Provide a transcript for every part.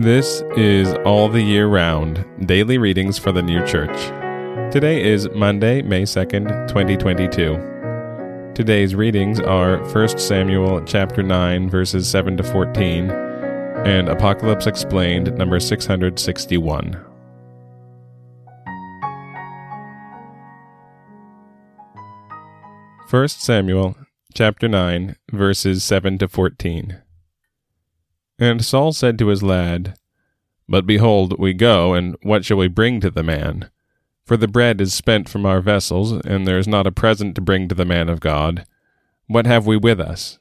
This is All the Year Round Daily Readings for the New Church. Today is Monday, May 2nd, 2022. Today's readings are 1 Samuel chapter 9 verses 7 to 14 and Apocalypse Explained number 661. First Samuel chapter 9 verses 7 to 14. And Saul said to his lad, But behold, we go, and what shall we bring to the man? For the bread is spent from our vessels, and there is not a present to bring to the man of God. What have we with us?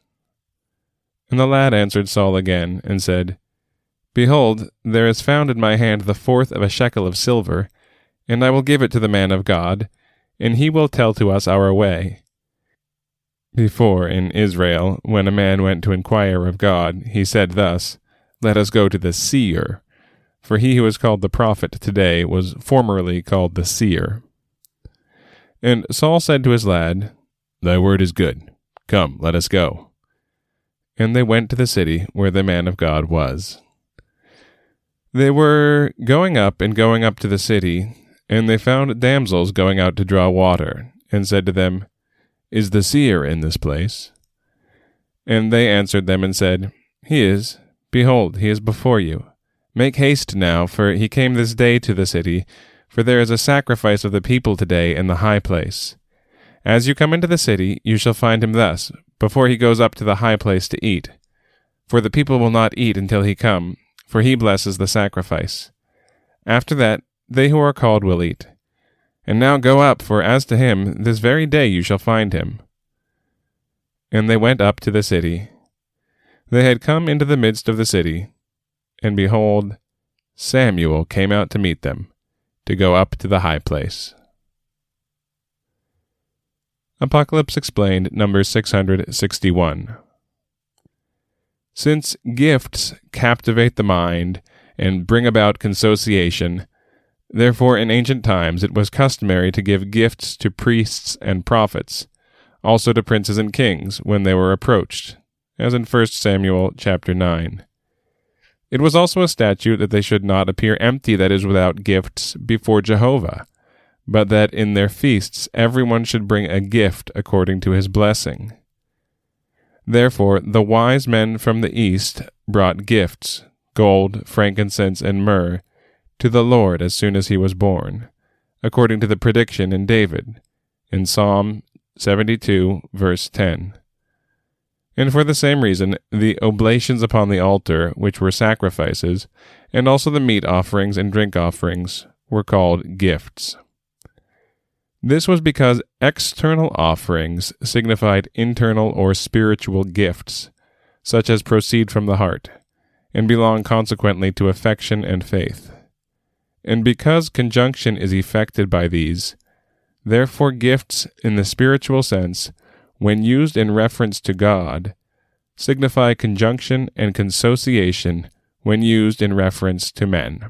And the lad answered Saul again, and said, Behold, there is found in my hand the fourth of a shekel of silver, and I will give it to the man of God, and he will tell to us our way. Before, in Israel, when a man went to inquire of God, he said thus, Let us go to the seer. For he who is called the prophet today was formerly called the seer. And Saul said to his lad, Thy word is good. Come, let us go. And they went to the city where the man of God was. They were going up and going up to the city, and they found damsels going out to draw water, and said to them, is the seer in this place? And they answered them and said, He is. Behold, he is before you. Make haste now, for he came this day to the city, for there is a sacrifice of the people today in the high place. As you come into the city, you shall find him thus, before he goes up to the high place to eat. For the people will not eat until he come, for he blesses the sacrifice. After that, they who are called will eat. And now go up, for as to him, this very day you shall find him. And they went up to the city. They had come into the midst of the city, and behold, Samuel came out to meet them, to go up to the high place. Apocalypse Explained, number 661. Since gifts captivate the mind and bring about consociation, Therefore, in ancient times, it was customary to give gifts to priests and prophets, also to princes and kings when they were approached, as in 1 Samuel chapter 9. It was also a statute that they should not appear empty, that is, without gifts, before Jehovah, but that in their feasts everyone should bring a gift according to his blessing. Therefore, the wise men from the east brought gifts gold, frankincense, and myrrh to the Lord as soon as he was born, according to the prediction in David, in Psalm 72, verse 10. And for the same reason, the oblations upon the altar, which were sacrifices, and also the meat offerings and drink offerings, were called gifts. This was because external offerings signified internal or spiritual gifts, such as proceed from the heart, and belong consequently to affection and faith. And because conjunction is effected by these, therefore gifts in the spiritual sense, when used in reference to God, signify conjunction and consociation when used in reference to men.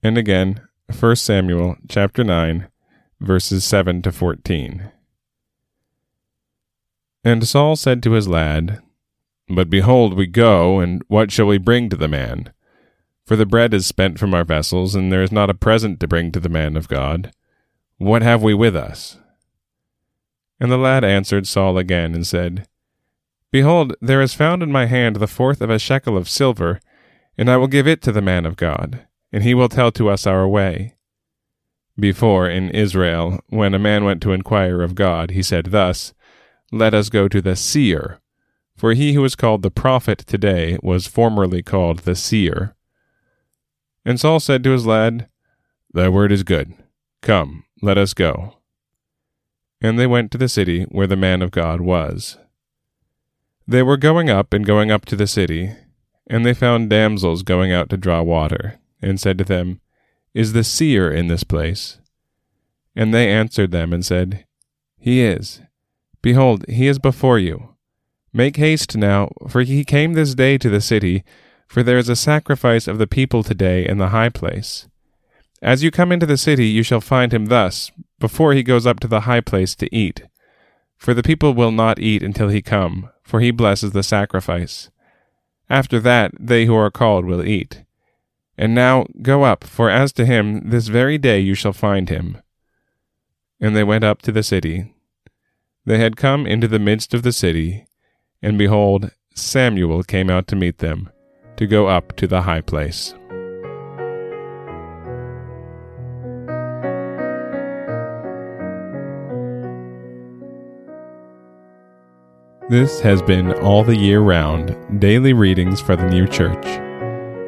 And again, 1 Samuel chapter 9 verses 7 to 14. And Saul said to his lad, But behold, we go, and what shall we bring to the man? For the bread is spent from our vessels, and there is not a present to bring to the man of God. What have we with us? And the lad answered Saul again, and said, Behold, there is found in my hand the fourth of a shekel of silver, and I will give it to the man of God, and he will tell to us our way. Before, in Israel, when a man went to inquire of God, he said thus, Let us go to the seer. For he who is called the prophet today was formerly called the seer. And Saul said to his lad, Thy word is good. Come, let us go. And they went to the city where the man of God was. They were going up and going up to the city, and they found damsels going out to draw water, and said to them, Is the seer in this place? And they answered them and said, He is. Behold, he is before you. Make haste now, for he came this day to the city, for there is a sacrifice of the people today in the high place. As you come into the city, you shall find him thus, before he goes up to the high place to eat. For the people will not eat until he come, for he blesses the sacrifice. After that, they who are called will eat. And now go up, for as to him, this very day you shall find him. And they went up to the city. They had come into the midst of the city, and behold, Samuel came out to meet them, to go up to the high place. This has been All the Year Round Daily Readings for the New Church.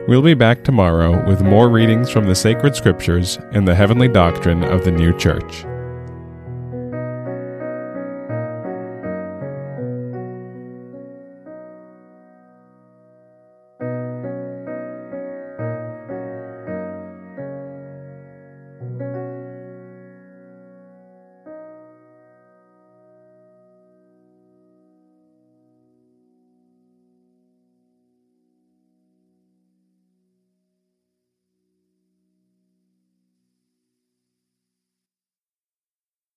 We'll be back tomorrow with more readings from the sacred scriptures and the heavenly doctrine of the new church.